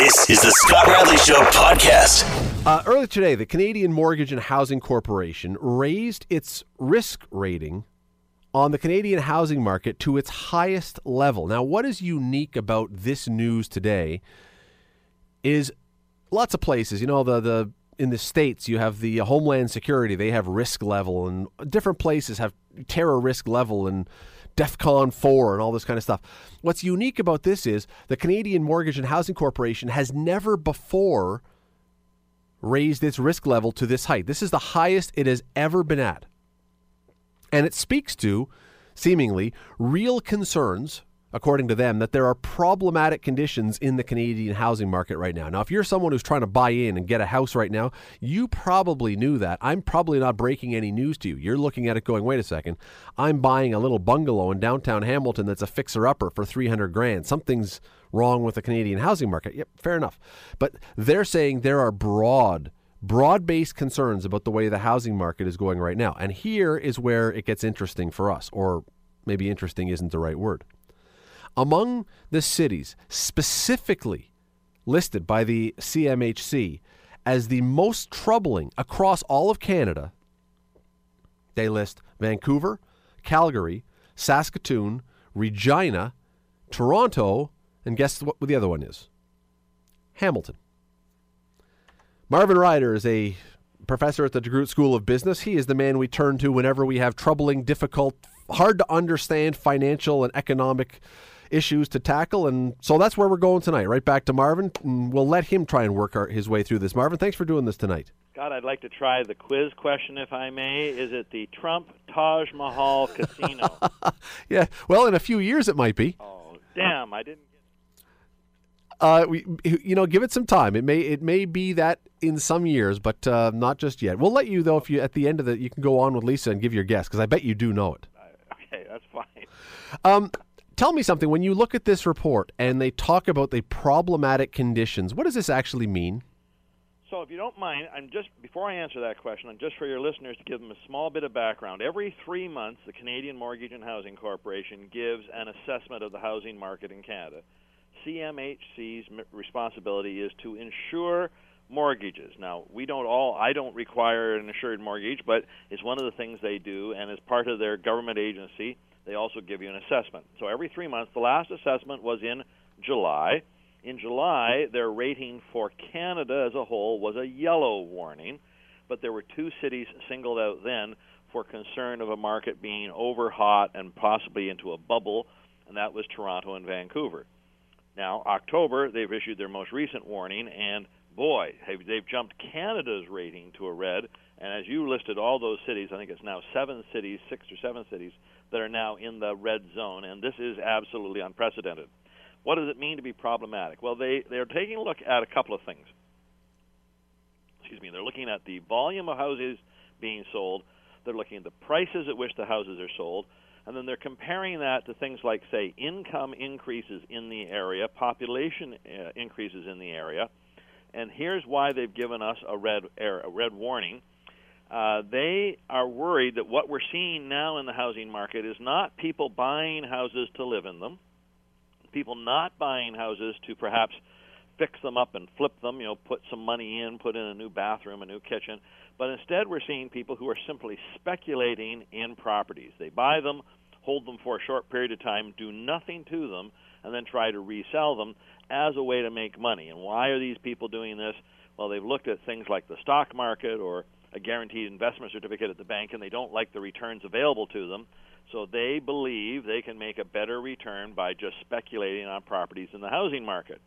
This is the Scott Radley Show podcast. Uh, earlier today, the Canadian Mortgage and Housing Corporation raised its risk rating on the Canadian housing market to its highest level. Now, what is unique about this news today is lots of places, you know, the the in the states you have the Homeland Security, they have risk level and different places have terror risk level and DEFCON 4 and all this kind of stuff. What's unique about this is the Canadian Mortgage and Housing Corporation has never before raised its risk level to this height. This is the highest it has ever been at. And it speaks to, seemingly, real concerns, according to them, that there are problematic conditions in the Canadian housing market right now. Now, if you're someone who's trying to buy in and get a house right now, you probably knew that. I'm probably not breaking any news to you. You're looking at it going, wait a second, I'm buying a little bungalow in downtown Hamilton that's a fixer upper for 300 grand. Something's wrong with the Canadian housing market. Yep, fair enough. But they're saying there are broad broad based concerns about the way the housing market is going right now. And here is where it gets interesting for us, or maybe interesting isn't the right word. Among the cities specifically listed by the CMHC as the most troubling across all of Canada, they list Vancouver, Calgary, Saskatoon, Regina, Toronto, and guess what the other one is? Hamilton. Marvin Ryder is a professor at the DeGroote School of Business. He is the man we turn to whenever we have troubling, difficult, hard to understand financial and economic issues to tackle. And so that's where we're going tonight, right back to Marvin. And we'll let him try and work our, his way through this. Marvin, thanks for doing this tonight. God, I'd like to try the quiz question, if I may. Is it the Trump Taj Mahal Casino? yeah, well, in a few years it might be. Oh, damn! I didn't. Uh, we, you know, give it some time. It may, it may be that in some years, but uh, not just yet. We'll let you though. If you at the end of it, you can go on with Lisa and give your guess because I bet you do know it. Okay, that's fine. Um, tell me something. When you look at this report and they talk about the problematic conditions, what does this actually mean? So, if you don't mind, I'm just before I answer that question, and just for your listeners to give them a small bit of background. Every three months, the Canadian Mortgage and Housing Corporation gives an assessment of the housing market in Canada. CMHC's responsibility is to insure mortgages. Now, we don't all I don't require an insured mortgage, but it's one of the things they do and as part of their government agency, they also give you an assessment. So every 3 months, the last assessment was in July. In July, their rating for Canada as a whole was a yellow warning, but there were two cities singled out then for concern of a market being over hot and possibly into a bubble, and that was Toronto and Vancouver. Now, October, they've issued their most recent warning, and boy, they've jumped Canada's rating to a red. And as you listed all those cities, I think it's now seven cities, six or seven cities, that are now in the red zone, and this is absolutely unprecedented. What does it mean to be problematic? Well, they, they're taking a look at a couple of things. Excuse me, they're looking at the volume of houses being sold, they're looking at the prices at which the houses are sold, and then they're comparing that to things like, say, income increases in the area, population uh, increases in the area, and here's why they've given us a red a red warning. Uh, they are worried that what we're seeing now in the housing market is not people buying houses to live in them, people not buying houses to perhaps fix them up and flip them, you know, put some money in, put in a new bathroom, a new kitchen, but instead we're seeing people who are simply speculating in properties. They buy them, hold them for a short period of time, do nothing to them, and then try to resell them as a way to make money. And why are these people doing this? Well, they've looked at things like the stock market or a guaranteed investment certificate at the bank, and they don't like the returns available to them. So they believe they can make a better return by just speculating on properties in the housing market.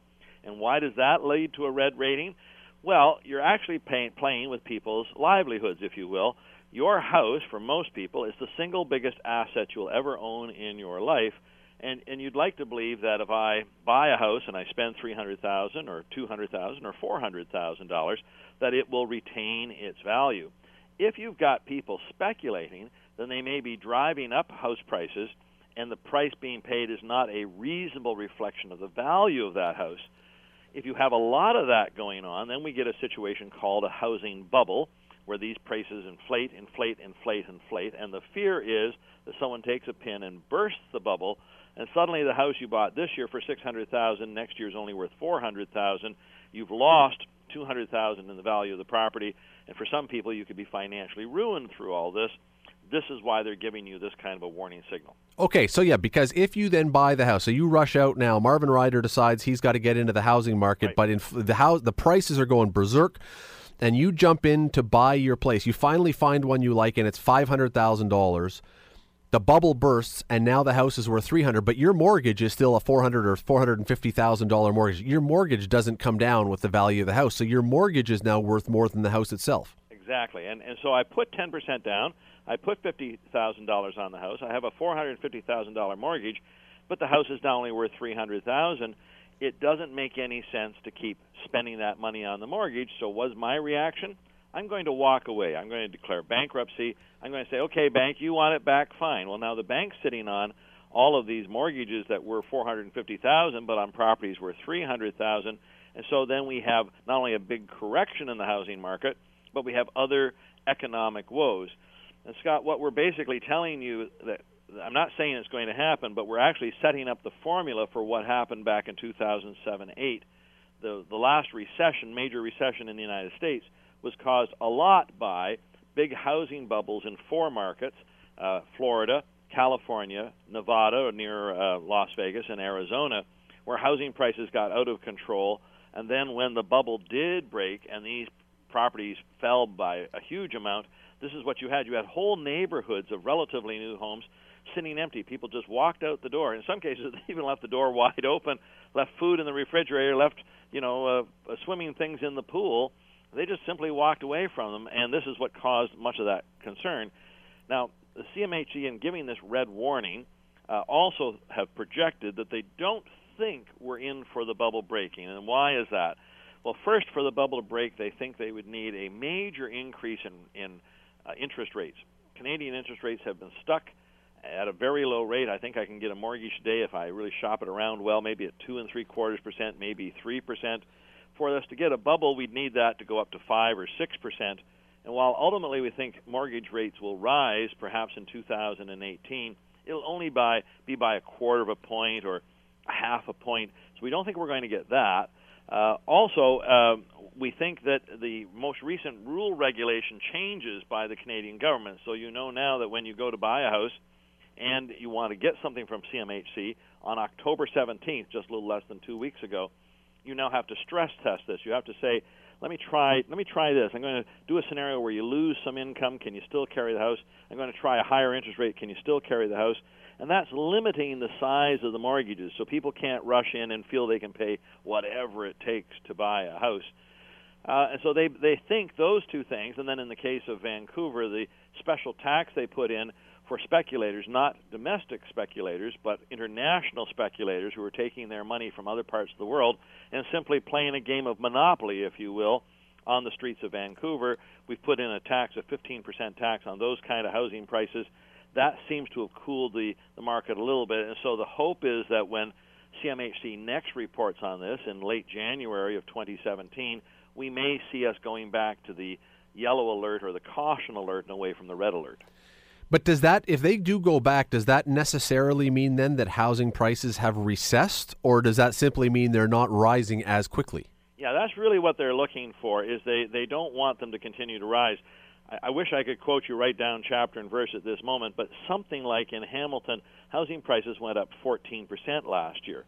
And why does that lead to a red rating? Well, you're actually pay- playing with people's livelihoods, if you will. Your house, for most people, is the single biggest asset you'll ever own in your life and and you'd like to believe that if I buy a house and I spend three hundred thousand or two hundred thousand or four hundred thousand dollars, that it will retain its value. If you've got people speculating, then they may be driving up house prices, and the price being paid is not a reasonable reflection of the value of that house. If you have a lot of that going on, then we get a situation called a housing bubble, where these prices inflate, inflate, inflate, inflate, and the fear is that someone takes a pin and bursts the bubble and suddenly the house you bought this year for 600,000 next year is only worth 400,000. You've lost 200,000 in the value of the property, and for some people you could be financially ruined through all this. This is why they're giving you this kind of a warning signal. Okay, so yeah, because if you then buy the house, so you rush out now. Marvin Ryder decides he's got to get into the housing market, Right. but in the house, the prices are going berserk, and you jump in to buy your place. You finally find one you like, and it's five hundred thousand dollars. The bubble bursts, and now the house is worth three hundred. But your mortgage is still a four hundred or four hundred and fifty thousand dollar mortgage. Your mortgage doesn't come down with the value of the house, so your mortgage is now worth more than the house itself. Exactly, and and so I put 10% down. I put fifty thousand dollars on the house. I have a four hundred fifty thousand dollar mortgage, but the house is now only worth three hundred thousand. It doesn't make any sense to keep spending that money on the mortgage. So, was my reaction? I'm going to walk away. I'm going to declare bankruptcy. I'm going to say, okay, bank, you want it back, fine. Well, now the bank's sitting on all of these mortgages that were 450,000, but on properties worth 300,000, and so then we have not only a big correction in the housing market, but we have other economic woes. And Scott, what we're basically telling you that I'm not saying it's going to happen, but we're actually setting up the formula for what happened back in 2007-8. The the last recession, major recession in the United States, was caused a lot by big housing bubbles in four markets: uh, Florida, California, Nevada, near uh, Las Vegas, and Arizona, where housing prices got out of control. And then when the bubble did break and these properties fell by a huge amount, this is what you had. You had whole neighborhoods of relatively new homes sitting empty. People just walked out the door. In some cases, they even left the door wide open, left food in the refrigerator, left you know uh, uh, swimming things in the pool. They just simply walked away from them, and this is what caused much of that concern. Now, the CMHC, in giving this red warning, uh, also have projected that they don't think we're in for the bubble breaking. And why is that? Well, first, for the bubble to break, they think they would need a major increase in, in uh, interest rates. Canadian interest rates have been stuck at a very low rate. I think I can get a mortgage today if I really shop it around well, maybe at two and three quarters percent, maybe three percent. For us to get a bubble, we'd need that to go up to five or six percent. And while ultimately we think mortgage rates will rise, perhaps in 2018, it'll only by be by a quarter of a point or half a point. So we don't think we're going to get that. Uh, also, um, we think that the most recent rule regulation changes by the Canadian government. So you know now that when you go to buy a house and you want to get something from CMHC on October 17th, just a little less than two weeks ago, you now have to stress test this. You have to say, let me try let me try this. I'm going to do a scenario where you lose some income, can you still carry the house? I'm going to try a higher interest rate, can you still carry the house? And that's limiting the size of the mortgages so people can't rush in and feel they can pay whatever it takes to buy a house. Uh, and so they they think those two things, and then in the case of Vancouver, the special tax they put in for speculators, not domestic speculators, but international speculators who are taking their money from other parts of the world and simply playing a game of monopoly, if you will, on the streets of Vancouver. We've put in a tax, a 15% tax on those kind of housing prices. That seems to have cooled the, the market a little bit. And so the hope is that when CMHC next reports on this in late January of 2017, we may see us going back to the yellow alert or the caution alert and away from the red alert. But does that, if they do go back, does that necessarily mean then that housing prices have recessed, or does that simply mean they're not rising as quickly? Yeah, that's really what they're looking for. Is they they don't want them to continue to rise. I, I wish I could quote you right down chapter and verse at this moment, but something like in Hamilton, housing prices went up 14% last year.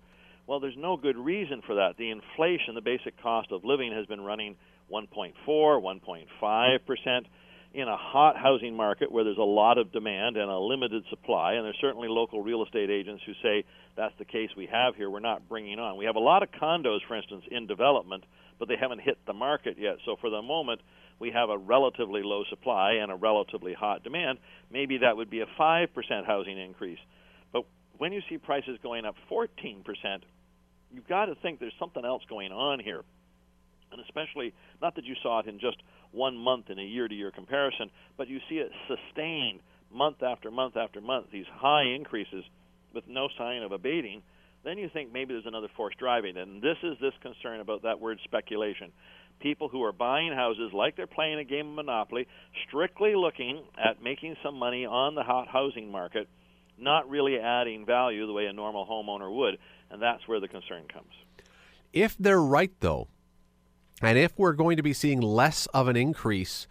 Well, there's no good reason for that. The inflation, the basic cost of living, has been running 1.4, 1.5 percent in a hot housing market where there's a lot of demand and a limited supply, and there's certainly local real estate agents who say that's the case we have here. We're not bringing on. We have a lot of condos, for instance, in development, but they haven't hit the market yet. So for the moment, we have a relatively low supply and a relatively hot demand. Maybe that would be a 5% housing increase. But when you see prices going up 14%, you've got to think there's something else going on here. And especially, not that you saw it in just one month in a year to year comparison, but you see it sustained month after month after month, these high increases with no sign of abating, then you think maybe there's another force driving. And this is this concern about that word speculation. People who are buying houses like they're playing a game of Monopoly, strictly looking at making some money on the hot housing market, not really adding value the way a normal homeowner would, and that's where the concern comes. If they're right, though, and if we're going to be seeing less of an increase,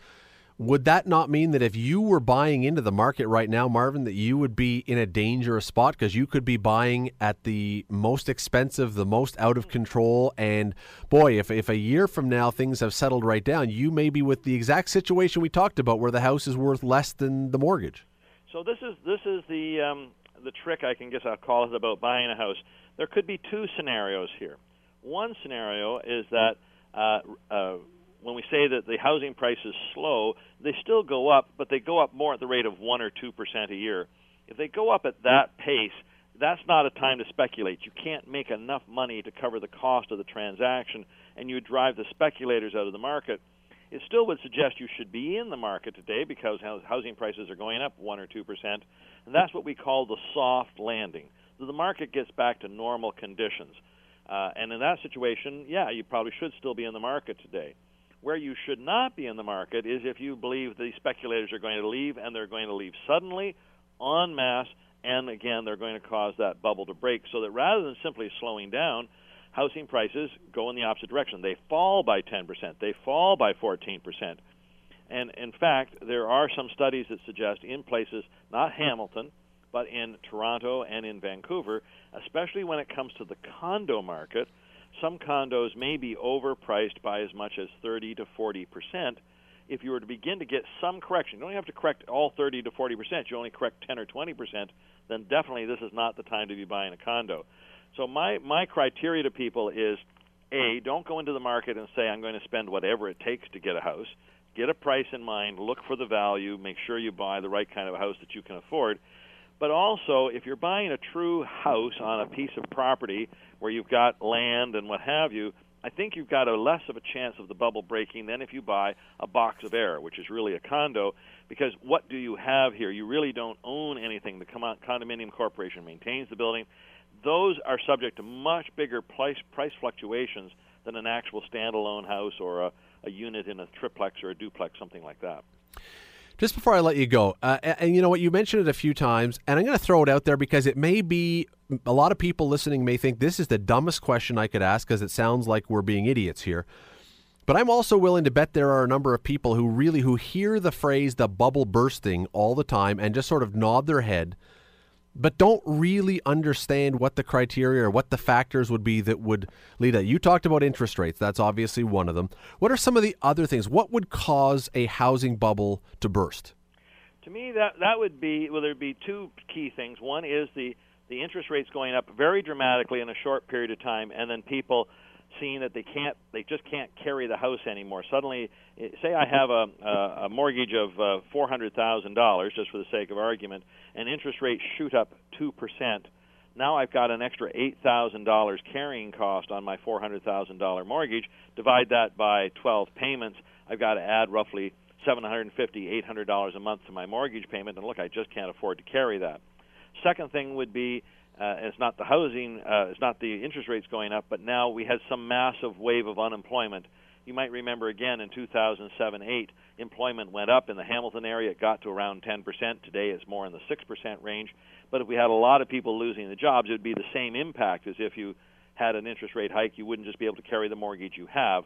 would that not mean that if you were buying into the market right now, Marvin, that you would be in a dangerous spot because you could be buying at the most expensive, the most out of control, and boy, if if a year from now things have settled right down, you may be with the exact situation we talked about, where the house is worth less than the mortgage. So this is this is the um, the trick I can guess I'll call it about buying a house. There could be two scenarios here. One scenario is that uh, uh, when we say that the housing price is slow, they still go up, but they go up more at the rate of 1 or 2% a year. If they go up at that pace, that's not a time to speculate. You can't make enough money to cover the cost of the transaction, and you drive the speculators out of the market. It still would suggest you should be in the market today because housing prices are going up 1 or 2%, and that's what we call the soft landing. The market gets back to normal conditions. Uh, and in that situation, yeah, you probably should still be in the market today. Where you should not be in the market is if you believe the speculators are going to leave and they're going to leave suddenly, en masse, and again, they're going to cause that bubble to break. So that rather than simply slowing down, housing prices go in the opposite direction. They fall by 10%, they fall by 14%. And in fact, there are some studies that suggest in places, not Hamilton, but in Toronto and in Vancouver, especially when it comes to the condo market, some condos may be overpriced by as much as 30 to 40 percent. If you were to begin to get some correction, you don't have to correct all 30 to 40 percent. You only correct 10 or 20 percent. Then definitely this is not the time to be buying a condo. So my my criteria to people is a don't go into the market and say I'm going to spend whatever it takes to get a house. Get a price in mind. Look for the value. Make sure you buy the right kind of a house that you can afford. But also, if you're buying a true house on a piece of property where you've got land and what have you, I think you've got a less of a chance of the bubble breaking than if you buy a box of air, which is really a condo. Because what do you have here? You really don't own anything. The condominium corporation maintains the building. Those are subject to much bigger price price fluctuations than an actual standalone house or a, a unit in a triplex or a duplex, something like that. Just before I let you go, uh, and, and you know what, you mentioned it a few times, and I'm going to throw it out there because it may be a lot of people listening may think this is the dumbest question I could ask because it sounds like we're being idiots here. But I'm also willing to bet there are a number of people who really who hear the phrase the bubble bursting all the time and just sort of nod their head but don't really understand what the criteria or what the factors would be that would lead that. You talked about interest rates. That's obviously one of them. What are some of the other things? What would cause a housing bubble to burst? To me, that that would be well. There'd be two key things. One is the the interest rates going up very dramatically in a short period of time, and then people seeing that they can't they just can't carry the house anymore. Suddenly, eh, say I have a a, mortgage of uh, four hundred thousand dollars, just for the sake of argument, and interest rates shoot up two percent. Now I've got an extra eight thousand dollars carrying cost on my four hundred thousand dollar mortgage. Divide that by twelve payments. I've got to add roughly seven hundred fifty, eight hundred dollars a month to my mortgage payment, and look, I just can't afford to carry that. Second thing would be uh, it's not the housing, uh, it's not the interest rates going up, but now we had some massive wave of unemployment. You might remember again in 2007 8, employment went up in the Hamilton area. It got to around 10%. Today it's more in the 6% range. But if we had a lot of people losing the jobs, it would be the same impact as if you had an interest rate hike. You wouldn't just be able to carry the mortgage you have.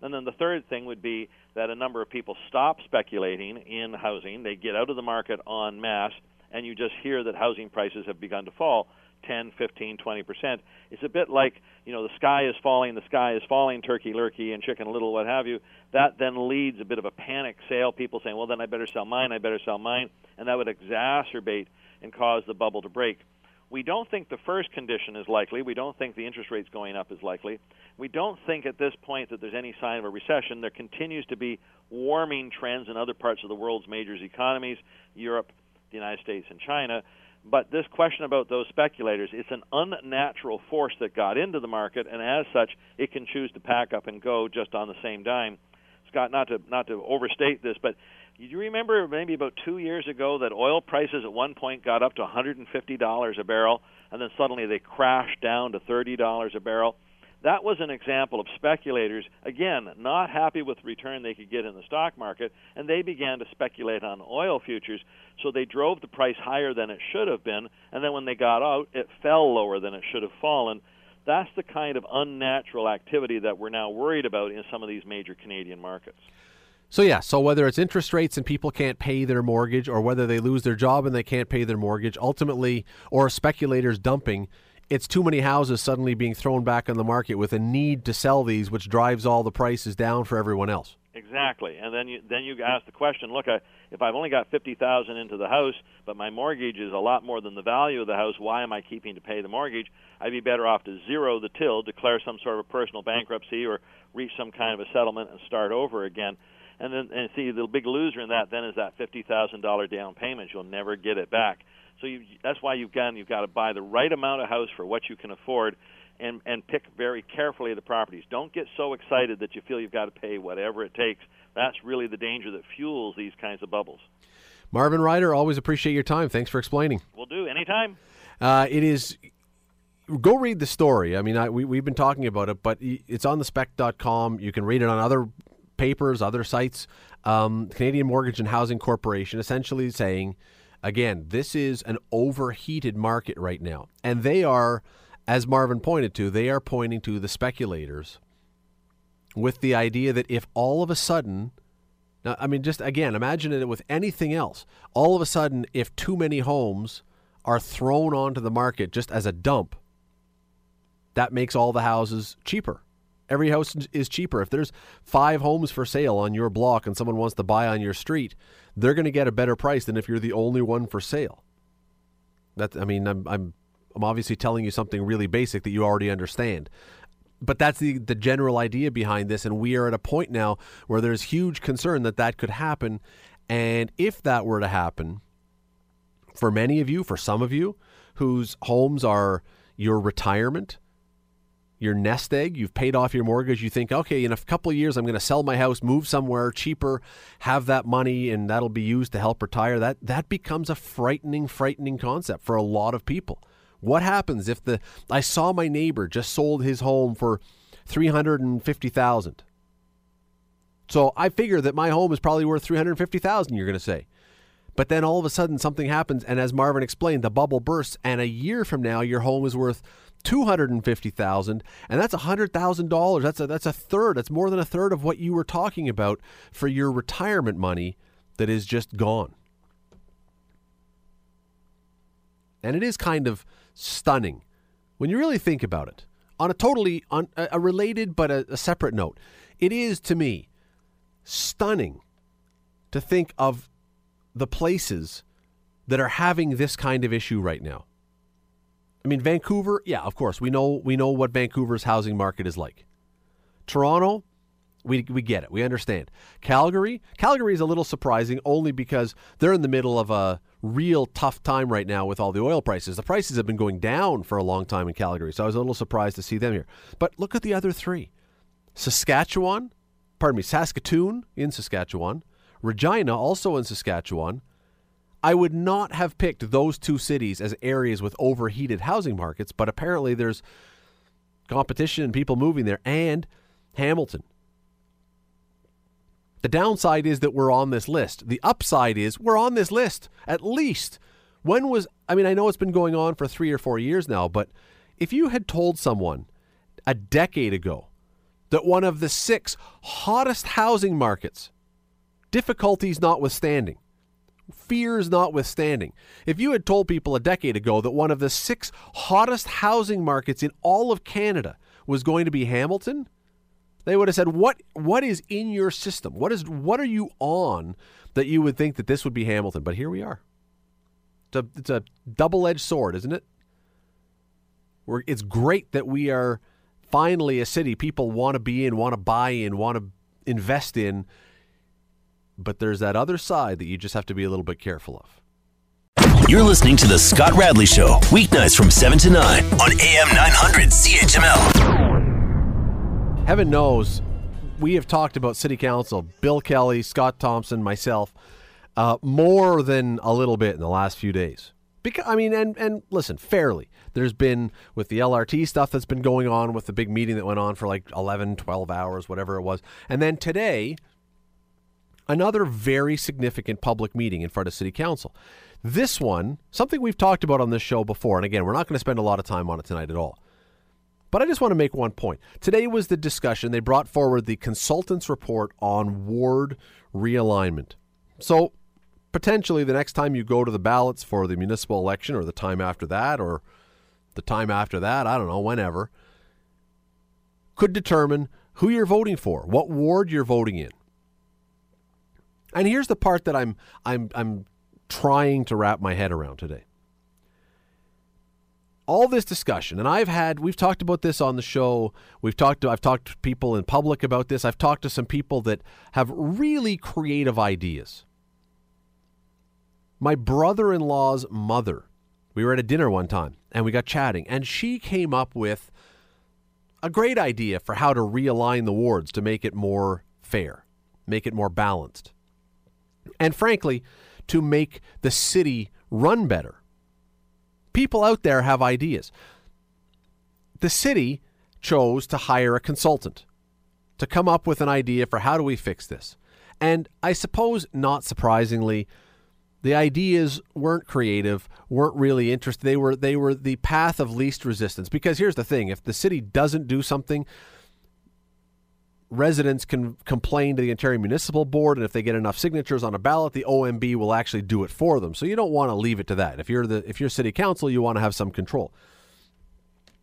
And then the third thing would be that a number of people stop speculating in housing. They get out of the market en masse, and you just hear that housing prices have begun to fall 10, 15, 20 percent. It's a bit like you know the sky is falling, the sky is falling, turkey lurkey and chicken little, what have you. That then leads a bit of a panic sale. People saying, well, then I better sell mine, I better sell mine, and that would exacerbate and cause the bubble to break. We don't think the first condition is likely. We don't think the interest rates going up is likely. We don't think at this point that there's any sign of a recession. There continues to be warming trends in other parts of the world's major economies, Europe, the United States, and China. But this question about those speculators, it's an unnatural force that got into the market, and as such, it can choose to pack up and go just on the same dime. Scott, not to not to overstate this, but you remember maybe about two years ago that oil prices at one point got up to $150 a barrel, and then suddenly they crashed down to $30 a barrel. That was an example of speculators, again, not happy with the return they could get in the stock market, and they began to speculate on oil futures. So they drove the price higher than it should have been, and then when they got out, it fell lower than it should have fallen. That's the kind of unnatural activity that we're now worried about in some of these major Canadian markets. So yeah, so whether it's interest rates and people can't pay their mortgage or whether they lose their job and they can't pay their mortgage, ultimately or speculators dumping, it's too many houses suddenly being thrown back on the market with a need to sell these which drives all the prices down for everyone else. Exactly. And then you then you ask the question, look, I, if I've only got 50,000 into the house, but my mortgage is a lot more than the value of the house, why am I keeping to pay the mortgage? I'd be better off to zero the till, declare some sort of a personal bankruptcy or reach some kind of a settlement and start over again and then and see the big loser in that then is that fifty thousand dollar down payment. You'll never get it back. So you, that's why you've got you've got to buy the right amount of house for what you can afford, and and pick very carefully the properties. Don't get so excited that you feel you've got to pay whatever it takes. That's really the danger that fuels these kinds of bubbles. Marvin Ryder, always appreciate your time. Thanks for explaining. We'll do anytime. Uh, it is go read the story. I mean, I, we, we've been talking about it, but it's on the spec.com. You can read it on other papers, other sites, um, Canadian Mortgage and Housing Corporation essentially saying, again, this is an overheated market right now. And they are, as Marvin pointed to, they are pointing to the speculators with the idea that if all of a sudden, now, I mean, just again, imagine it with anything else. All of a sudden, if too many homes are thrown onto the market just as a dump, that makes all the houses cheaper. Every house is cheaper. If there's five homes for sale on your block and someone wants to buy on your street, they're going to get a better price than if you're the only one for sale. That I mean, I'm I'm I'm obviously telling you something really basic that you already understand. But that's the the general idea behind this, and we are at a point now where there's huge concern that that could happen, and if that were to happen, for many of you, for some of you, whose homes are your retirement your nest egg. You've paid off your mortgage. You think, okay, in a couple of years, I'm going to sell my house, move somewhere cheaper, have that money, and that'll be used to help retire. That that becomes a frightening, frightening concept for a lot of people. What happens if the I saw my neighbor just sold his home for three hundred and fifty thousand? So I figure that my home is probably worth three hundred fifty thousand. You're going to say. But then all of a sudden something happens, and as Marvin explained, the bubble bursts, and a year from now your home is worth two hundred and fifty thousand, and that's hundred thousand dollars. That's a that's a third. That's more than a third of what you were talking about for your retirement money that is just gone. And it is kind of stunning when you really think about it. On a totally on a related but a, a separate note, it is to me stunning to think of the places that are having this kind of issue right now. I mean, Vancouver, yeah, of course, we know we know what Vancouver's housing market is like. Toronto, we we get it, we understand. Calgary, Calgary is a little surprising only because they're in the middle of a real tough time right now with all the oil prices. The prices have been going down for a long time in Calgary, so I was a little surprised to see them here. But look at the other three: Saskatchewan, pardon me, Saskatoon in Saskatchewan, Regina also in Saskatchewan, I would not have picked those two cities as areas with overheated housing markets, but apparently there's competition and people moving there, and Hamilton. The downside is that we're on this list. The upside is we're on this list at least. When was, I mean, I know it's been going on for three or four years now, but if you had told someone a decade ago that one of the six hottest housing markets, difficulties notwithstanding, fears notwithstanding. If you had told people a decade ago that one of the six hottest housing markets in all of Canada was going to be Hamilton, they would have said, "What what is in your system? What is what are you on that you would think that this would be Hamilton?" But here we are. It's a, it's a double-edged sword, isn't it? We're, it's great that we are finally a city people want to be in, want to buy in, want to invest in but there's that other side that you just have to be a little bit careful of. You're listening to The Scott Radley Show, weeknights from 7 to 9 on AM 900 CHML. Heaven knows we have talked about City Council, Bill Kelly, Scott Thompson, myself, uh, more than a little bit in the last few days. Because I mean, and and listen, fairly. There's been with the LRT stuff that's been going on with the big meeting that went on for like 11, 12 hours, whatever it was. And then today, another very significant public meeting in front of city council. This one, something we've talked about on this show before, and again, we're not going to spend a lot of time on it tonight at all. But I just want to make one point. Today was the discussion. They brought forward the consultant's report on ward realignment. So, potentially, the next time you go to the ballots for the municipal election, or the time after that, or the time after that, I don't know, whenever, could determine who you're voting for, what ward you're voting in. And here's the part that I'm I'm I'm trying to wrap my head around today all this discussion, and I've had, we've talked about this on the show. We've talked to, I've talked to people in public about this. I've talked to some people that have really creative ideas. My brother in law's mother, we were at a dinner one time and we got chatting, and she came up with a great idea for how to realign the wards to make it more fair, make it more balanced, and frankly, to make the city run better people out there have ideas. The city chose to hire a consultant to come up with an idea for how do we fix this. And I suppose, not surprisingly, the ideas weren't creative, weren't really interesting. They were they were the path of least resistance. Because here's the thing: if the city doesn't do something, residents can complain to the Ontario Municipal Board, and if they get enough signatures on a ballot, the OMB will actually do it for them. So you don't want to leave it to that. If you're the if you're city council, you want to have some control.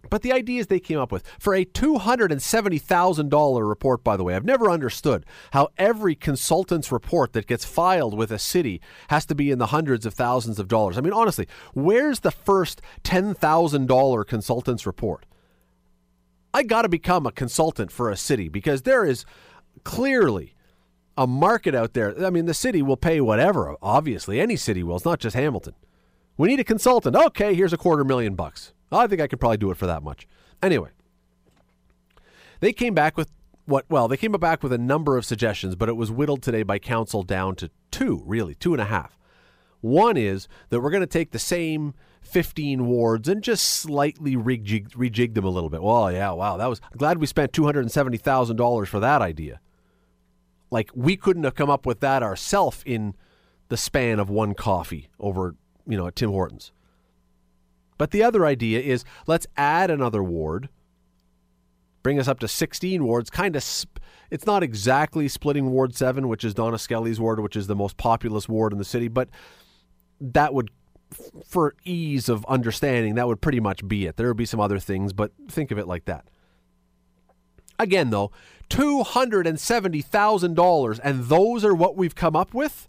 But the ideas they came up with for a $270,000 report, by the way, I've never understood how every consultant's report that gets filed with a city has to be in the hundreds of thousands of dollars. I mean, honestly, where's the first $10,000 consultant's report? I got to become a consultant for a city because there is clearly a market out there. I mean, the city will pay whatever, obviously. Any city will. It's not just Hamilton. We need a consultant. Okay, here's a quarter million bucks. I think I could probably do it for that much. Anyway, they came back with what? Well, they came back with a number of suggestions, but it was whittled today by council down to two, really, two and a half. One is that we're going to take the same 15 wards and just slightly rejig, rejig them a little bit. Well, yeah, wow, that was I'm glad we spent $270,000 for that idea. Like we couldn't have come up with that ourselves in the span of one coffee over, you know, at Tim Hortons. But the other idea is let's add another ward, bring us up to 16 wards, kind of sp- it's not exactly splitting Ward 7, which is Donna Skelly's ward, which is the most populous ward in the city, but that would for ease of understanding, that would pretty much be it. There would be some other things, but think of it like that. Again, though, $270,000, and those are what we've come up with.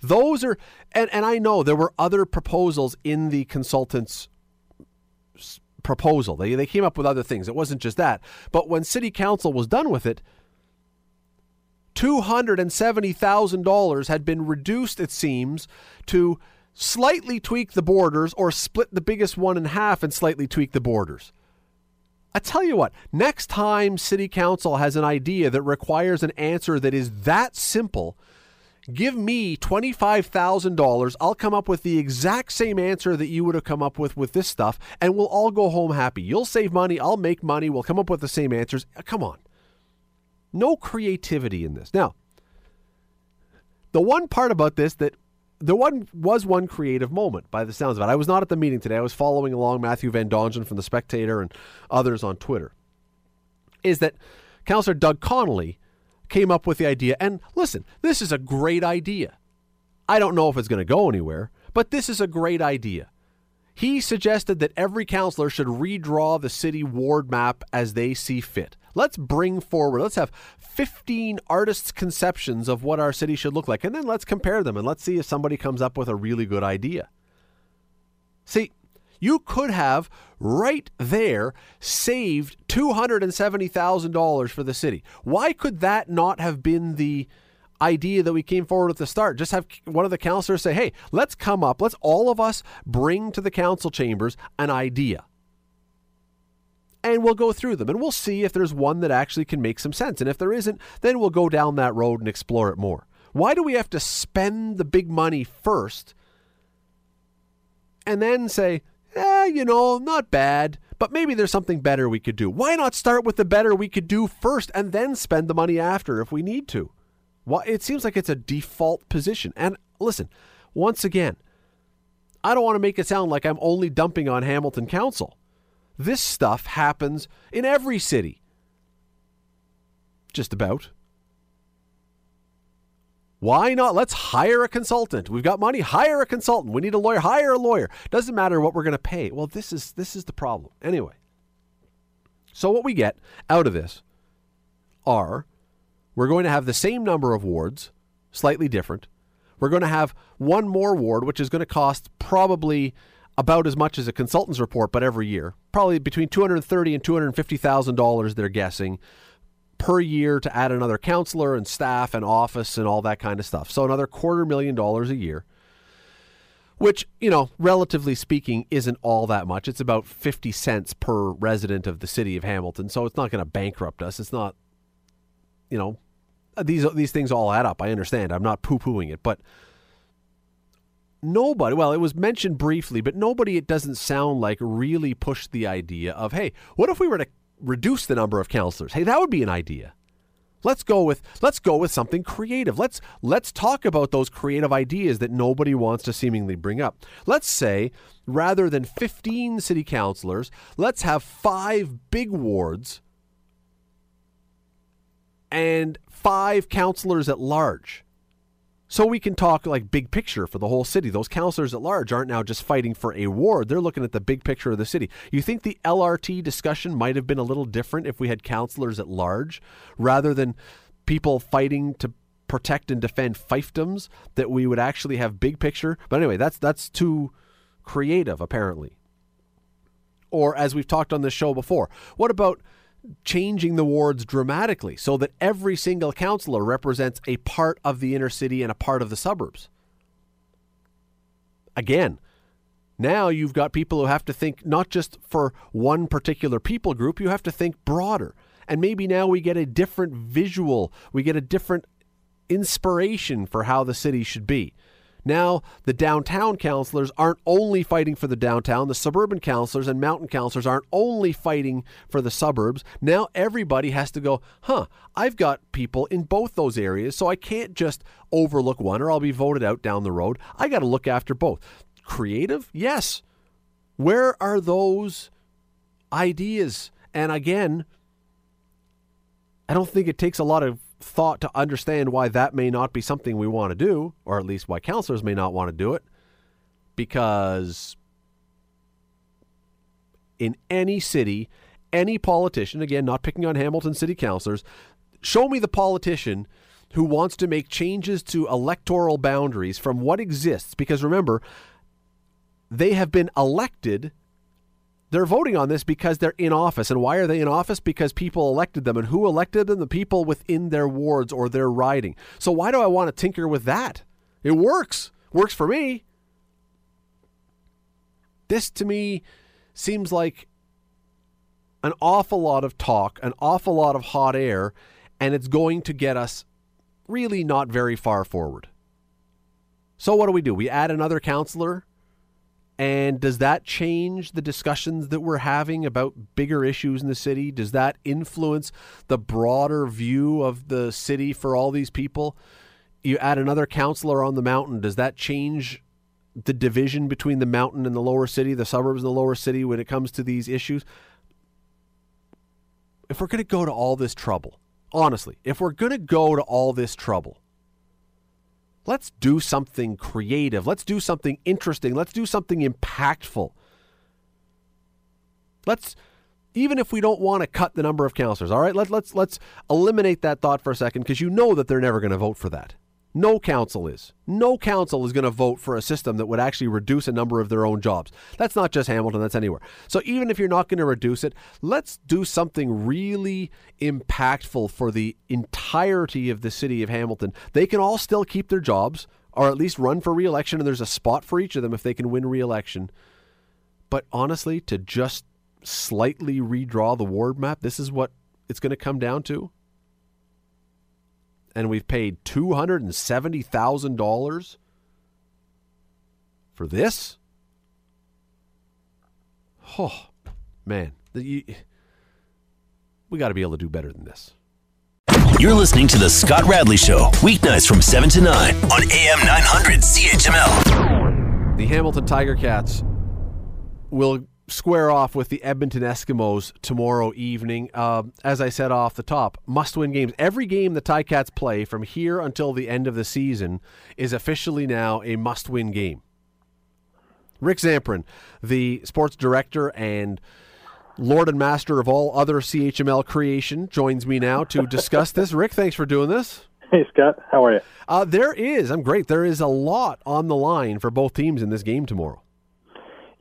Those are, and, and I know there were other proposals in the consultant's proposal. They, they came up with other things. It wasn't just that. But when city council was done with it, $270,000 had been reduced, it seems, to slightly tweak the borders or split the biggest one in half and slightly tweak the borders. I tell you what, next time City Council has an idea that requires an answer that is that simple, give me $25,000. I'll come up with the exact same answer that you would have come up with with this stuff, and we'll all go home happy. You'll save money, I'll make money, we'll come up with the same answers. Uh, come on. No creativity in this. Now, the one part about this that there one was one creative moment by the sounds of it. I was not at the meeting today. I was following along Matthew Van Dongen from the Spectator and others on Twitter. Is that Councillor Doug Conley came up with the idea, and listen, this is a great idea. I don't know if it's going to go anywhere, but this is a great idea. He suggested that every councillor should redraw the city ward map as they see fit. Let's bring forward, let's have 15 artists' conceptions of what our city should look like, and then let's compare them and let's see if somebody comes up with a really good idea. See, you could have right there saved $270,000 for the city. Why could that not have been the idea that we came forward at the start? Just have one of the councilors say, hey, let's come up, let's all of us bring to the council chambers an idea and we'll go through them and we'll see if there's one that actually can make some sense. And if there isn't, then we'll go down that road and explore it more. Why do we have to spend the big money first and then say, eh, you know, not bad, but maybe there's something better we could do. Why not start with the better we could do first and then spend the money after if we need to? Well, it seems like it's a default position. And listen, once again, I don't want to make it sound like I'm only dumping on Hamilton Council. This stuff happens in every city. Just about. Why not? Let's hire a consultant. We've got money, hire a consultant. We need a lawyer, hire a lawyer. Doesn't matter what we're going to pay. Well, this is this is the problem. Anyway. So what we get out of this are we're going to have the same number of wards, slightly different. We're going to have one more ward which is going to cost probably about as much as a consultant's report but every year. Probably between 230 and 250,000 dollars they're guessing per year to add another counselor and staff and office and all that kind of stuff. So another quarter million dollars a year. Which, you know, relatively speaking, isn't all that much. It's about 50 cents per resident of the city of Hamilton. So it's not going to bankrupt us. It's not, you know, these these things all add up. I understand. I'm not poo-pooing it, but nobody, well, it was mentioned briefly, but nobody it doesn't sound like really pushed the idea of, hey, what if we were to reduce the number of counselors. Hey, that would be an idea. Let's go with let's go with something creative. Let's let's talk about those creative ideas that nobody wants to seemingly bring up. Let's say rather than 15 city councilors, let's have 5 big wards and 5 councilors at large. So we can talk like big picture for the whole city. Those councilors at large aren't now just fighting for a ward, they're looking at the big picture of the city. You think the LRT discussion might have been a little different if we had councilors at large rather than people fighting to protect and defend fiefdoms that we would actually have big picture. But anyway, that's that's too creative apparently. Or as we've talked on this show before, what about changing the wards dramatically so that every single councillor represents a part of the inner city and a part of the suburbs. Again, now you've got people who have to think not just for one particular people group, you have to think broader. And maybe now we get a different visual, we get a different inspiration for how the city should be. Now, the downtown councilors aren't only fighting for the downtown, the suburban councilors and mountain councilors aren't only fighting for the suburbs. Now, everybody has to go, huh, I've got people in both those areas, so I can't just overlook one or I'll be voted out down the road. I got to look after both. Creative? Yes. Where are those ideas? And again, I don't think it takes a lot of thought to understand why that may not be something we want to do, or at least why counselors may not want to do it, because in any city, any politician, again, not picking on Hamilton city councilors, show me the politician who wants to make changes to electoral boundaries from what exists. Because remember, they have been elected they're voting on this because they're in office. And why are they in office? Because people elected them. And who elected them? The people within their wards or their riding. So why do I want to tinker with that? It works. Works for me. This to me seems like an awful lot of talk, an awful lot of hot air, and it's going to get us really not very far forward. So what do we do? We add another counselor and does that change the discussions that we're having about bigger issues in the city? Does that influence the broader view of the city for all these people? You add another counselor on the mountain. Does that change the division between the mountain and the lower city, the suburbs and the lower city when it comes to these issues? If we're going to go to all this trouble, honestly, if we're going to go to all this trouble, Let's do something creative. Let's do something interesting. Let's do something impactful. Let's even if we don't want to cut the number of counselors, all right? Let, let's let's eliminate that thought for a second because you know that they're never going to vote for that. No council is. No council is going to vote for a system that would actually reduce a number of their own jobs. That's not just Hamilton, that's anywhere. So even if you're not going to reduce it, let's do something really impactful for the entirety of the city of Hamilton. They can all still keep their jobs or at least run for reelection, and there's a spot for each of them if they can win reelection. But honestly, to just slightly redraw the ward map, this is what it's going to come down to and we've paid $270,000 for this? Oh, man. We got to be able to do better than this. You're listening to The Scott Radley Show, weeknights from 7 to 9 on AM 900 CHML. The Hamilton Tiger Cats will square off with the Edmonton Eskimos tomorrow evening. Uh, as I said off the top, must win games. Every game the Ticats play from here until the end of the season is officially now a must win game. Rick Zamperin, the sports director and Lord and master of all other CHML creation, joins me now to discuss this. Rick, thanks for doing this. Hey, Scott. How are you? Uh, there is, I'm great. There is a lot on the line for both teams in this game tomorrow.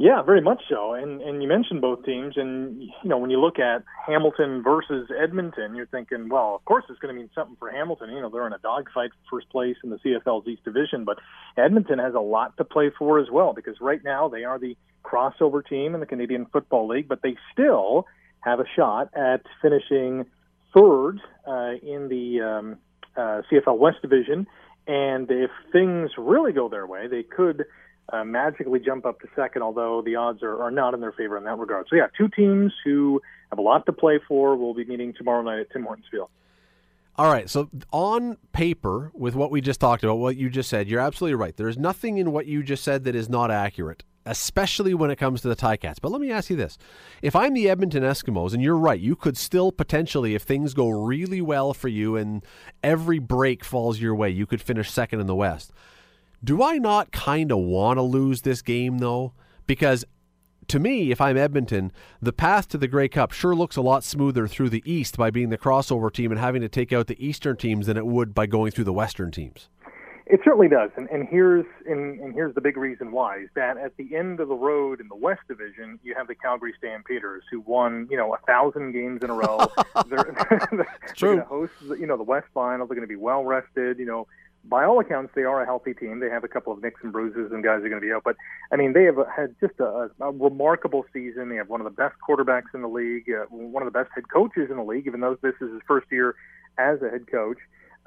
Yeah, very much so. And and you mentioned both teams, and you know when you look at Hamilton versus Edmonton, you're thinking, well, of course it's going to mean something for Hamilton. You know they're in a dogfight for first place in the CFL's East Division, but Edmonton has a lot to play for as well because right now they are the crossover team in the Canadian Football League, but they still have a shot at finishing third uh, in the um, uh, CFL West Division. And if things really go their way, they could uh, magically jump up to second, although the odds are, are not in their favor in that regard. So, yeah, two teams who have a lot to play for will be meeting tomorrow night at Tim Hortons Field. All right. So, on paper, with what we just talked about, what you just said, you're absolutely right. There's nothing in what you just said that is not accurate, especially when it comes to the Ticats. But let me ask you this if I'm the Edmonton Eskimos, and you're right, you could still potentially, if things go really well for you and every break falls your way, you could finish second in the West. Do I not kind of want to lose this game, though? Because to me, if I'm Edmonton, the path to the Grey Cup sure looks a lot smoother through the East by being the crossover team and having to take out the Eastern teams than it would by going through the Western teams. It certainly does, and, and here's and, and here's the big reason why is that at the end of the road in the West Division, you have the Calgary Stampeders who won you know a thousand games in a row. they're, they're, going to host you know the West Final. They're going to be well rested. You know by all accounts, they are a healthy team. They have a couple of nicks and bruises, and guys are going to be out. But I mean, they have had just a, a remarkable season. They have one of the best quarterbacks in the league, uh, one of the best head coaches in the league, even though this is his first year as a head coach.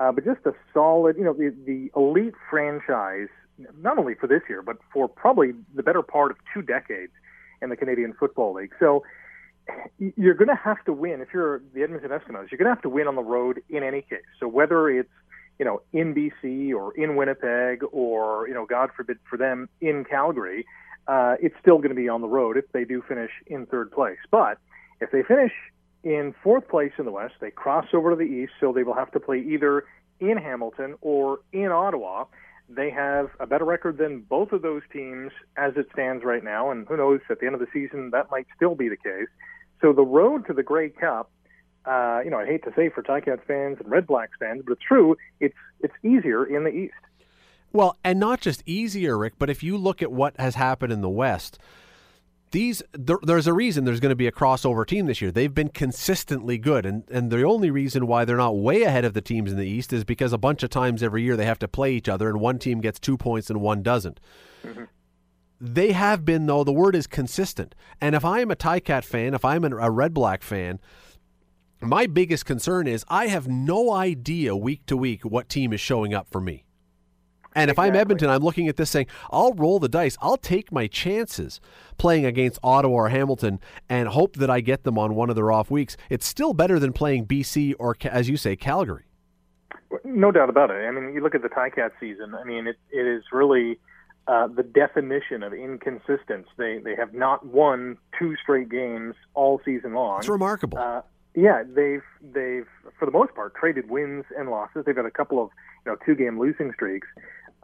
Uh, but just a solid, you know, the, the elite franchise, not only for this year, but for probably the better part of two decades in the Canadian Football League. So you're going to have to win if you're the Edmonton Eskimos. You're going to have to win on the road in any case. So whether it's you know, in BC or in Winnipeg or, you know, God forbid for them in Calgary, uh, it's still going to be on the road if they do finish in third place. But if they finish in fourth place in the West, they cross over to the East, so they will have to play either in Hamilton or in Ottawa. They have a better record than both of those teams as it stands right now, and who knows, at the end of the season, that might still be the case. So the road to the Grey Cup uh, you know, I hate to say for Ticats fans and Red Blacks fans, but it's true. It's it's easier in the East. Well, and not just easier, Rick, but if you look at what has happened in the West, these there, there's a reason there's going to be a crossover team this year. They've been consistently good, and and the only reason why they're not way ahead of the teams in the East is because a bunch of times every year they have to play each other, and one team gets two points and one doesn't. Mm-hmm. They have been though. The word is consistent, and if I am a Ticat fan, if I'm a Red Black fan my biggest concern is I have no idea week to week what team is showing up for me. And if exactly. I'm Edmonton, I'm looking at this saying, I'll roll the dice. I'll take my chances playing against Ottawa or Hamilton and hope that I get them on one of their off weeks. It's still better than playing BC or, as you say, Calgary. No doubt about it. I mean, you look at the Ticat season. I mean, it, it is really uh, the definition of inconsistence. They they have not won two straight games all season long. It's remarkable. Uh, yeah, they've they've for the most part traded wins and losses. They've got a couple of you know two game losing streaks,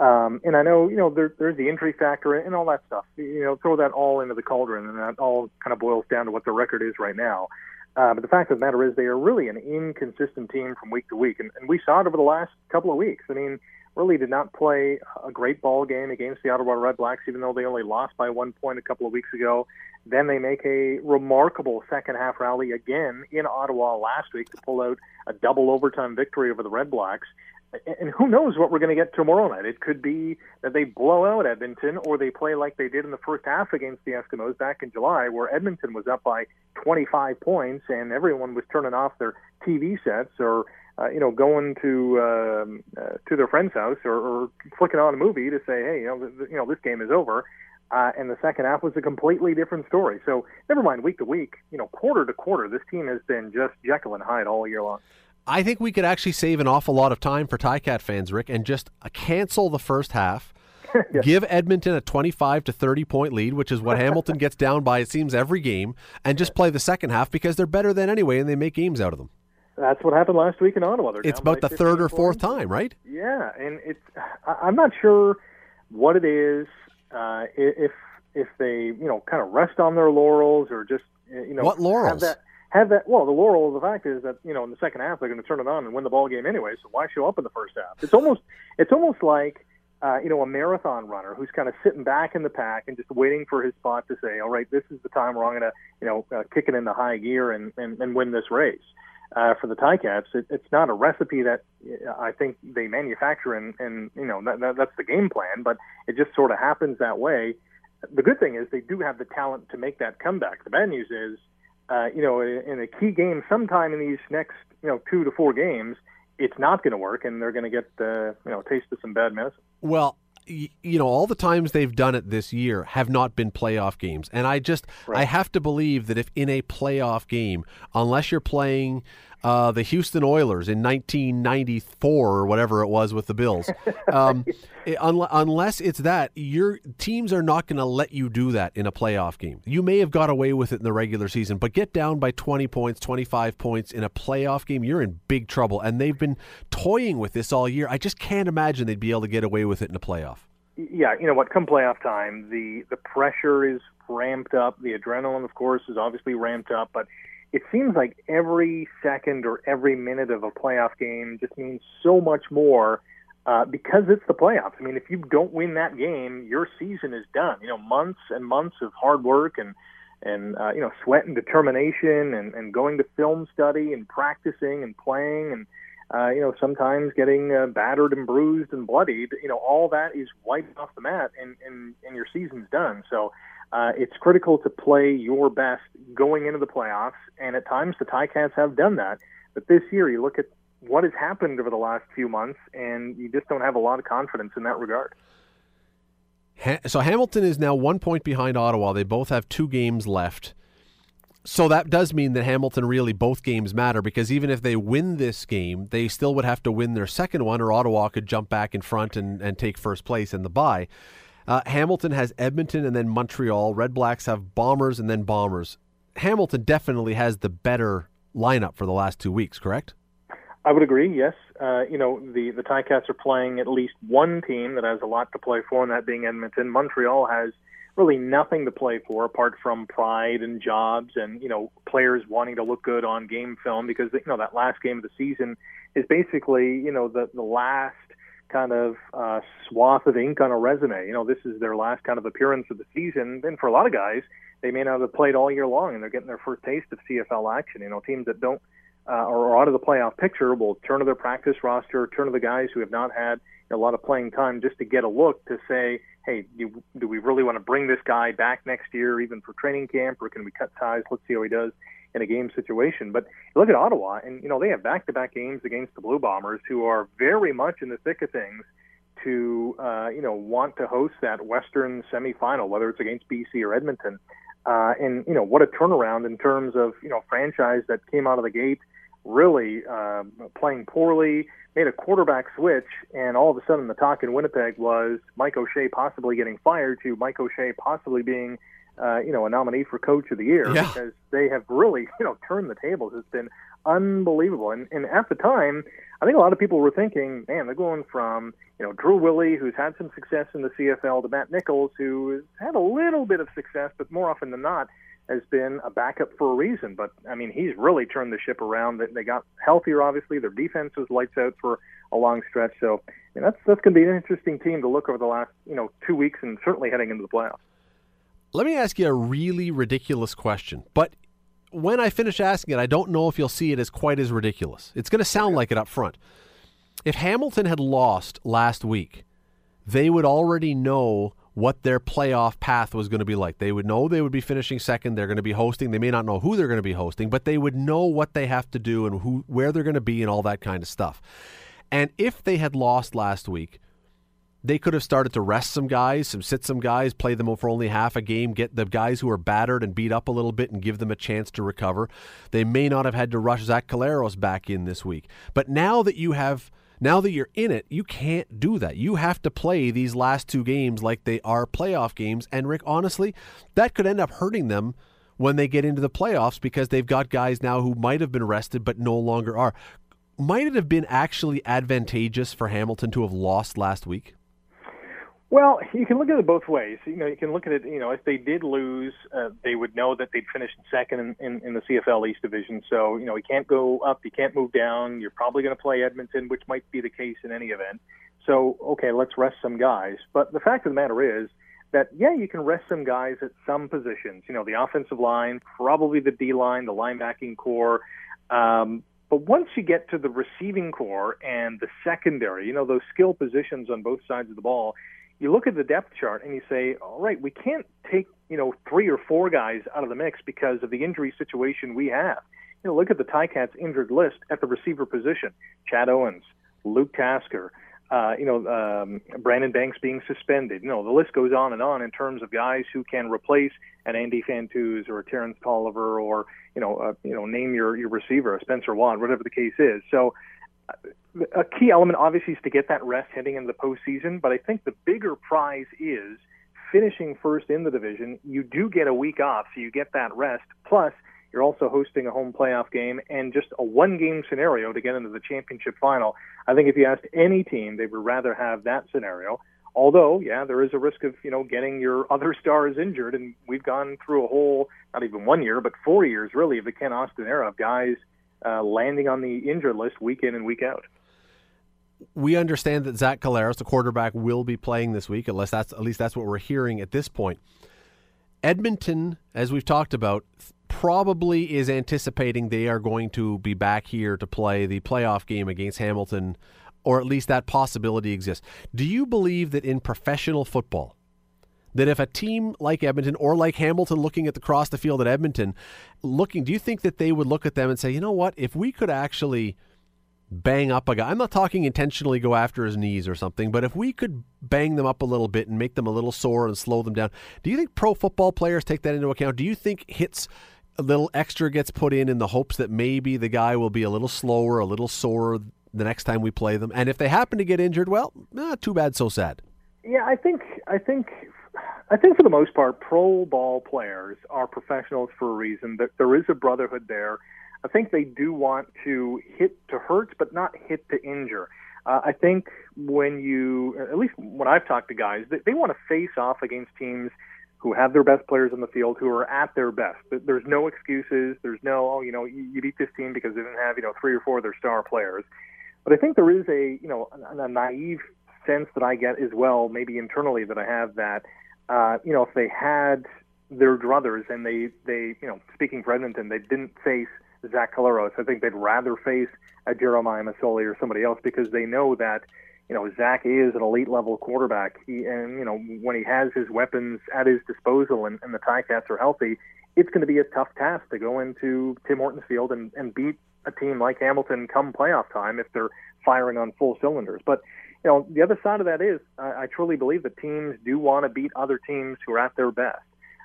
um, and I know you know there, there's the injury factor and all that stuff. You know, throw that all into the cauldron, and that all kind of boils down to what the record is right now. Uh, but the fact of the matter is, they are really an inconsistent team from week to week, and, and we saw it over the last couple of weeks. I mean, really did not play a great ball game against the Ottawa Red Blacks, even though they only lost by one point a couple of weeks ago. Then they make a remarkable second half rally again in Ottawa last week to pull out a double overtime victory over the Red Blacks. And who knows what we're going to get tomorrow night? It could be that they blow out Edmonton or they play like they did in the first half against the Eskimos back in July, where Edmonton was up by 25 points and everyone was turning off their TV sets or uh, you know, going to um, uh, to their friend's house or, or flicking on a movie to say, hey, you know, th- you know, this game is over. Uh, and the second half was a completely different story. So never mind week to week, you know, quarter to quarter, this team has been just Jekyll and Hyde all year long. I think we could actually save an awful lot of time for Ticats fans, Rick, and just uh, cancel the first half. yes. Give Edmonton a 25 to 30 point lead, which is what Hamilton gets down by, it seems, every game, and just play the second half because they're better than anyway and they make games out of them. That's what happened last week in Ottawa. They're it's about the third or fourth points. time, right? Yeah, and it's I'm not sure what it is. Uh, if if they you know kind of rest on their laurels or just you know what laurels have that have that well the laurel of the fact is that you know in the second half they're going to turn it on and win the ball game anyway so why show up in the first half? It's almost it's almost like uh, you know a marathon runner who's kind of sitting back in the pack and just waiting for his spot to say all right this is the time where I'm going to you know uh, kick it into high gear and, and and win this race. Uh, for the Ticats it, it's not a recipe that uh, I think they manufacture and and you know that, that that's the game plan but it just sort of happens that way. The good thing is they do have the talent to make that comeback. The bad news is, uh, you know, in a key game, sometime in these next, you know, two to four games, it's not going to work, and they're going to get, uh, you know, taste of some bad medicine. Well, you know all the times they've done it this year have not been playoff games and i just right. i have to believe that if in a playoff game unless you're playing uh, the Houston Oilers in 1994 or whatever it was with the Bills. Um, it, un- unless it's that, your teams are not going to let you do that in a playoff game. You may have got away with it in the regular season, but get down by 20 points, 25 points in a playoff game, you're in big trouble. And they've been toying with this all year. I just can't imagine they'd be able to get away with it in a playoff. Yeah, you know what? Come playoff time, the the pressure is ramped up. The adrenaline, of course, is obviously ramped up, but it seems like every second or every minute of a playoff game just means so much more uh, because it's the playoffs. I mean, if you don't win that game, your season is done. You know, months and months of hard work and and uh, you know sweat and determination and, and going to film study and practicing and playing and uh, you know sometimes getting uh, battered and bruised and bloodied. You know, all that is wiped off the mat and and, and your season's done. So uh, it's critical to play your best going into the playoffs, and at times the Ticats have done that. But this year, you look at what has happened over the last few months, and you just don't have a lot of confidence in that regard. So Hamilton is now one point behind Ottawa. They both have two games left. So that does mean that Hamilton really both games matter because even if they win this game, they still would have to win their second one, or Ottawa could jump back in front and, and take first place in the bye. Uh, Hamilton has Edmonton and then Montreal. Red Blacks have Bombers and then Bombers. Hamilton definitely has the better lineup for the last two weeks, correct? I would agree. Yes, uh, you know the the Ticats are playing at least one team that has a lot to play for, and that being Edmonton. Montreal has really nothing to play for apart from pride and jobs, and you know players wanting to look good on game film because you know that last game of the season is basically you know the the last kind of uh, swath of ink on a resume. You know, this is their last kind of appearance of the season. And for a lot of guys, they may not have played all year long, and they're getting their first taste of CFL action. You know, teams that don't uh, are out of the playoff picture will turn to their practice roster, turn to the guys who have not had a lot of playing time just to get a look to say, hey, do, do we really want to bring this guy back next year, even for training camp, or can we cut ties? Let's see how he does in a game situation. But look at Ottawa, and you know they have back-to-back games against the Blue Bombers, who are very much in the thick of things to uh, you know want to host that Western semifinal, whether it's against BC or Edmonton. Uh, and you know what a turnaround in terms of you know franchise that came out of the gate really uh, playing poorly, made a quarterback switch, and all of a sudden the talk in Winnipeg was Mike O'Shea possibly getting fired to Mike O'Shea possibly being uh, you know, a nominee for Coach of the Year yeah. because they have really, you know, turned the tables. It's been unbelievable. And, and at the time, I think a lot of people were thinking, man, they're going from, you know, Drew Willy, who's had some success in the CFL, to Matt Nichols, who has had a little bit of success, but more often than not has been a backup for a reason. But, I mean, he's really turned the ship around. They got healthier, obviously. Their defense was lights out for a long stretch. So mean, that's, that's going to be an interesting team to look over the last, you know, two weeks and certainly heading into the playoffs. Let me ask you a really ridiculous question, but when I finish asking it, I don't know if you'll see it as quite as ridiculous. It's going to sound like it up front. If Hamilton had lost last week, they would already know what their playoff path was going to be like. They would know they would be finishing second. They're going to be hosting. They may not know who they're going to be hosting, but they would know what they have to do and who where they're going to be and all that kind of stuff. And if they had lost last week, they could have started to rest some guys, some sit some guys, play them for only half a game, get the guys who are battered and beat up a little bit and give them a chance to recover. They may not have had to rush Zach Collaros back in this week. But now that you have now that you're in it, you can't do that. You have to play these last two games like they are playoff games. And Rick, honestly, that could end up hurting them when they get into the playoffs because they've got guys now who might have been rested but no longer are. Might it have been actually advantageous for Hamilton to have lost last week? Well, you can look at it both ways. You know, you can look at it. You know, if they did lose, uh, they would know that they'd finished second in, in, in the CFL East Division. So, you know, you can't go up, you can't move down. You're probably going to play Edmonton, which might be the case in any event. So, okay, let's rest some guys. But the fact of the matter is that yeah, you can rest some guys at some positions. You know, the offensive line, probably the D line, the linebacking corps. Um, but once you get to the receiving corps and the secondary, you know, those skill positions on both sides of the ball you look at the depth chart and you say, all right, we can't take you know three or four guys out of the mix because of the injury situation we have. You know, look at the Ticats injured list at the receiver position: Chad Owens, Luke Tasker, uh, you know, um, Brandon Banks being suspended. You know, the list goes on and on in terms of guys who can replace an Andy Fantuz or a Terrence Toliver or you know, uh, you know, name your your receiver, a Spencer Watt, whatever the case is. So a key element, obviously, is to get that rest heading into the postseason. But I think the bigger prize is finishing first in the division. You do get a week off, so you get that rest. Plus, you're also hosting a home playoff game and just a one game scenario to get into the championship final. I think if you asked any team, they would rather have that scenario. Although, yeah, there is a risk of, you know, getting your other stars injured. And we've gone through a whole, not even one year, but four years really of the Kent Austin era of guys uh, landing on the injured list week in and week out we understand that Zach Collaros, the quarterback, will be playing this week, unless that's at least that's what we're hearing at this point. Edmonton, as we've talked about, probably is anticipating they are going to be back here to play the playoff game against Hamilton, or at least that possibility exists. Do you believe that in professional football, that if a team like Edmonton or like Hamilton looking at the cross the field at Edmonton, looking, do you think that they would look at them and say, you know what, if we could actually – bang up a guy. I'm not talking intentionally go after his knees or something, but if we could bang them up a little bit and make them a little sore and slow them down, do you think pro football players take that into account? Do you think hits a little extra gets put in in the hopes that maybe the guy will be a little slower, a little sore the next time we play them? And if they happen to get injured, well, not too bad, so sad. Yeah, I think I think I think for the most part, pro ball players are professionals for a reason. That there is a brotherhood there. I think they do want to hit to hurt, but not hit to injure. Uh, I think when you, at least when I've talked to guys, they, they want to face off against teams who have their best players on the field, who are at their best. There's no excuses. There's no, oh, you know, you, you beat this team because they didn't have, you know, three or four of their star players. But I think there is a, you know, a, a naive sense that I get as well, maybe internally that I have that, uh, you know, if they had their druthers and they, they, you know, speaking for Edmonton, they didn't face Zach Collaros. I think they'd rather face a Jeremiah Masoli or somebody else because they know that you know Zach is an elite level quarterback. He and you know when he has his weapons at his disposal and, and the Ticats are healthy, it's going to be a tough task to go into Tim Hortons Field and, and beat a team like Hamilton come playoff time if they're firing on full cylinders. But you know the other side of that is I, I truly believe that teams do want to beat other teams who are at their best.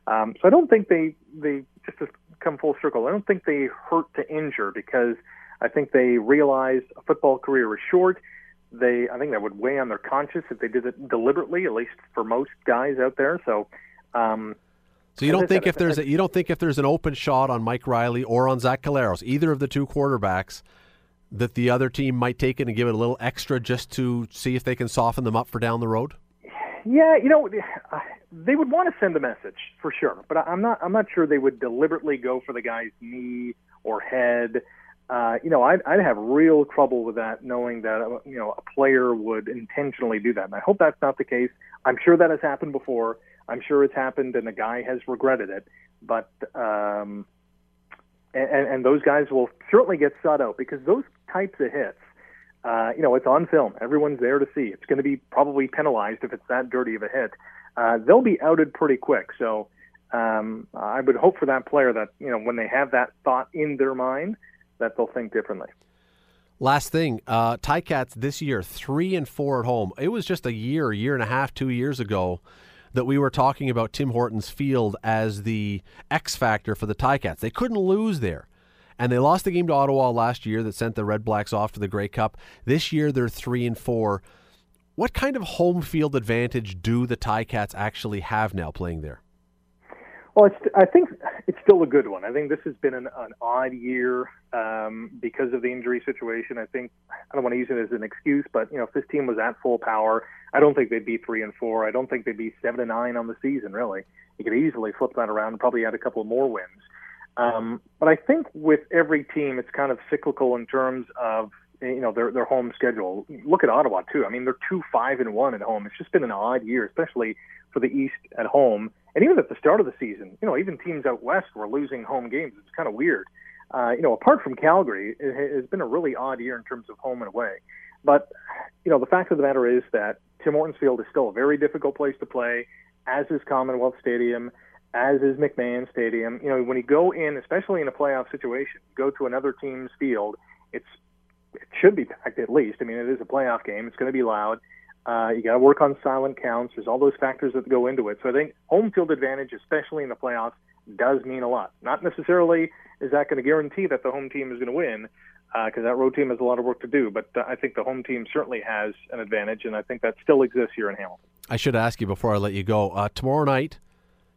Um, so I don't think they they just to come full circle. I don't think they hurt to injure because I think they realize a football career is short. They I think that would weigh on their conscience if they did it deliberately, at least for most guys out there. So. Um, so you don't think if there's a, you don't think if there's an open shot on Mike Reilly or on Zach Collaros, either of the two quarterbacks, that the other team might take it and give it a little extra just to see if they can soften them up for down the road? Yeah, you know, they would want to send a message for sure, but I'm not. I'm not sure they would deliberately go for the guy's knee or head. Uh, you know, I'd, I'd have real trouble with that, knowing that you know a player would intentionally do that. And I hope that's not the case. I'm sure that has happened before. I'm sure it's happened, and the guy has regretted it. But um, and, and those guys will certainly get sought out because those types of hits uh, you know, it's on film. Everyone's there to see. It's going to be probably penalized if it's that dirty of a hit. Uh, they'll be outed pretty quick. So um, I would hope for that player that you know when they have that thought in their mind, that they'll think differently. Last thing, uh, Ticats this year three and four at home. It was just a year, year and a half, two years ago that we were talking about Tim Hortons Field as the X factor for the Ticats. They couldn't lose there. And they lost the game to Ottawa last year that sent the Red Blacks off to the Grey Cup. This year they're three and four. What kind of home field advantage do the Ticats actually have now playing there? Well, it's, I think it's still a good one. I think this has been an, an odd year um, because of the injury situation. I think I don't want to use it as an excuse, but you know, if this team was at full power, I don't think they'd be three and four. I don't think they'd be seven and nine on the season. Really, you could easily flip that around and probably add a couple more wins. Um, but I think with every team, it's kind of cyclical in terms of you know their their home schedule. Look at Ottawa too. I mean, they're two five and one at home. It's just been an odd year, especially for the East at home. And even at the start of the season, you know, even teams out west were losing home games. It's kind of weird. Uh, you know, apart from Calgary, it has been a really odd year in terms of home and away. But you know, the fact of the matter is that Tim Hortons Field is still a very difficult place to play, as is Commonwealth Stadium as is McMahon Stadium. You know, when you go in, especially in a playoff situation, go to another team's field, it's it should be packed at least. I mean, it is a playoff game. It's going to be loud. Uh, you got to work on silent counts. There's all those factors that go into it. So I think home field advantage, especially in the playoffs, does mean a lot. Not necessarily is that going to guarantee that the home team is going to win, because uh, that road team has a lot of work to do. But uh, I think the home team certainly has an advantage, and I think that still exists here in Hamilton. I should ask you before I let you go. Uh, tomorrow night,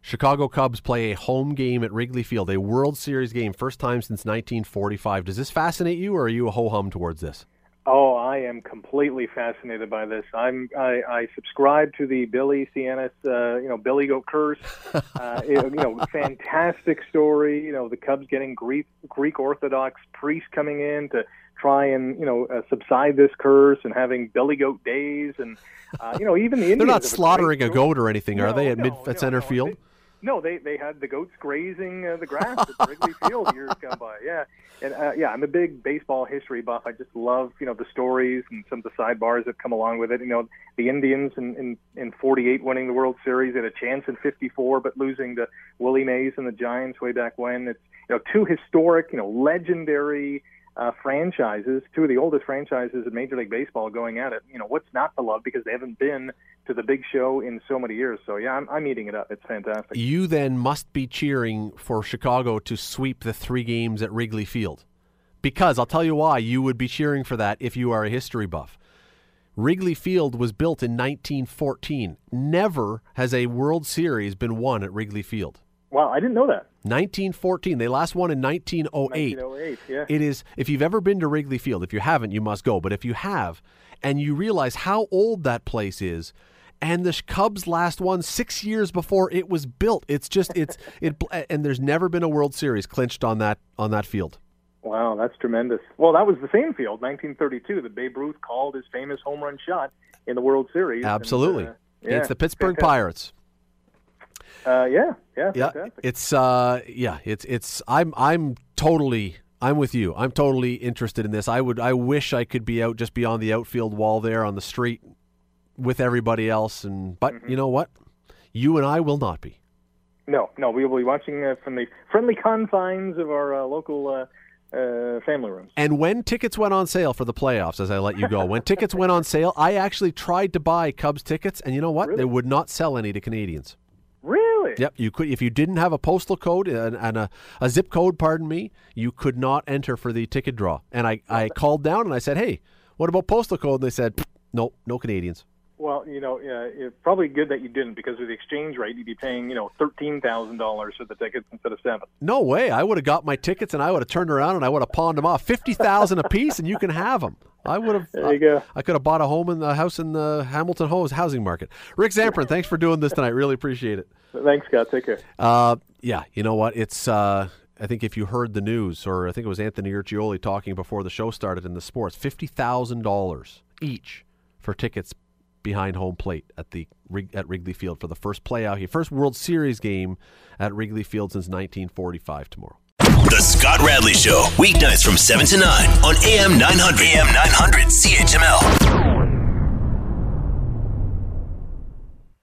Chicago Cubs play a home game at Wrigley Field, a World Series game, first time since 1945. Does this fascinate you, or are you a ho hum towards this? Oh, I am completely fascinated by this. I'm I, I subscribe to the Billy Sianis, uh, you know, Billy Goat curse. Uh, you know, fantastic story. You know, the Cubs getting Greek Greek Orthodox priests coming in to try and you know uh, subside this curse and having Billy Goat days and uh, you know even the Indians. They're not slaughtering a, a, goat or anything, no, are they? At no, mid no, at center field. No, they they had the goats grazing uh, the grass at Wrigley Field years gone by. Yeah, and uh, yeah, I'm a big baseball history buff. I just love you know the stories and some of the sidebars that come along with it. You know, the Indians in in, in '48 winning the World Series, had a chance in '54, but losing to Willie Mays and the Giants way back when. It's you know two historic, you know, legendary uh, franchises, two of the oldest franchises in Major League Baseball going at it. You know, what's not to love because they haven't been to the big show in so many years. So, yeah, I'm, I'm eating it up. It's fantastic. You then must be cheering for Chicago to sweep the three games at Wrigley Field. Because I'll tell you why you would be cheering for that if you are a history buff. Wrigley Field was built in 1914. Never has a World Series been won at Wrigley Field. Wow, I didn't know that. 1914. They last won in 1908. 1908, yeah. It is, if you've ever been to Wrigley Field, if you haven't, you must go. But if you have, and you realize how old that place is, and the Cubs last won six years before it was built. It's just it's it, and there's never been a World Series clinched on that on that field. Wow, that's tremendous. Well, that was the same field, 1932, that Babe Ruth called his famous home run shot in the World Series. Absolutely, and, uh, yeah, it's the Pittsburgh. Pirates. Uh, yeah, yeah, yeah. Fantastic. It's uh, yeah, it's it's. I'm I'm totally. I'm with you. I'm totally interested in this. I would. I wish I could be out just beyond the outfield wall there on the street with everybody else. And but mm-hmm. you know what? You and I will not be. No, no, we will be watching uh, from the friendly confines of our uh, local uh, uh, family rooms. And when tickets went on sale for the playoffs, as I let you go, when tickets went on sale, I actually tried to buy Cubs tickets, and you know what? Really? They would not sell any to Canadians. Really? Yep. You could if you didn't have a postal code and, and a, a zip code, pardon me, you could not enter for the ticket draw. And I, I called down and I said, hey, what about postal code? And they said, no, no Canadians. Well, you know, uh, it's probably good that you didn't because with the exchange rate, you'd be paying, you know, thirteen thousand dollars for the tickets instead of seven. No way! I would have got my tickets and I would have turned around and I would have pawned them off, fifty thousand a piece, and you can have them. I would have. There you go. I could have bought a home in the house in the Hamilton Hose housing market. Rick Zamperin, thanks for doing this tonight. Really appreciate it. Thanks, Scott. Take care. Uh, yeah, you know what? It's. Uh, I think if you heard the news, or I think it was Anthony Urciuoli talking before the show started in the sports, fifty thousand dollars each for tickets behind home plate at the at Wrigley Field for the first playoff, first World Series game at Wrigley Field since 1945 tomorrow. The Scott Radley Show, weeknights from 7 to 9 on AM 900. AM 900 CHML.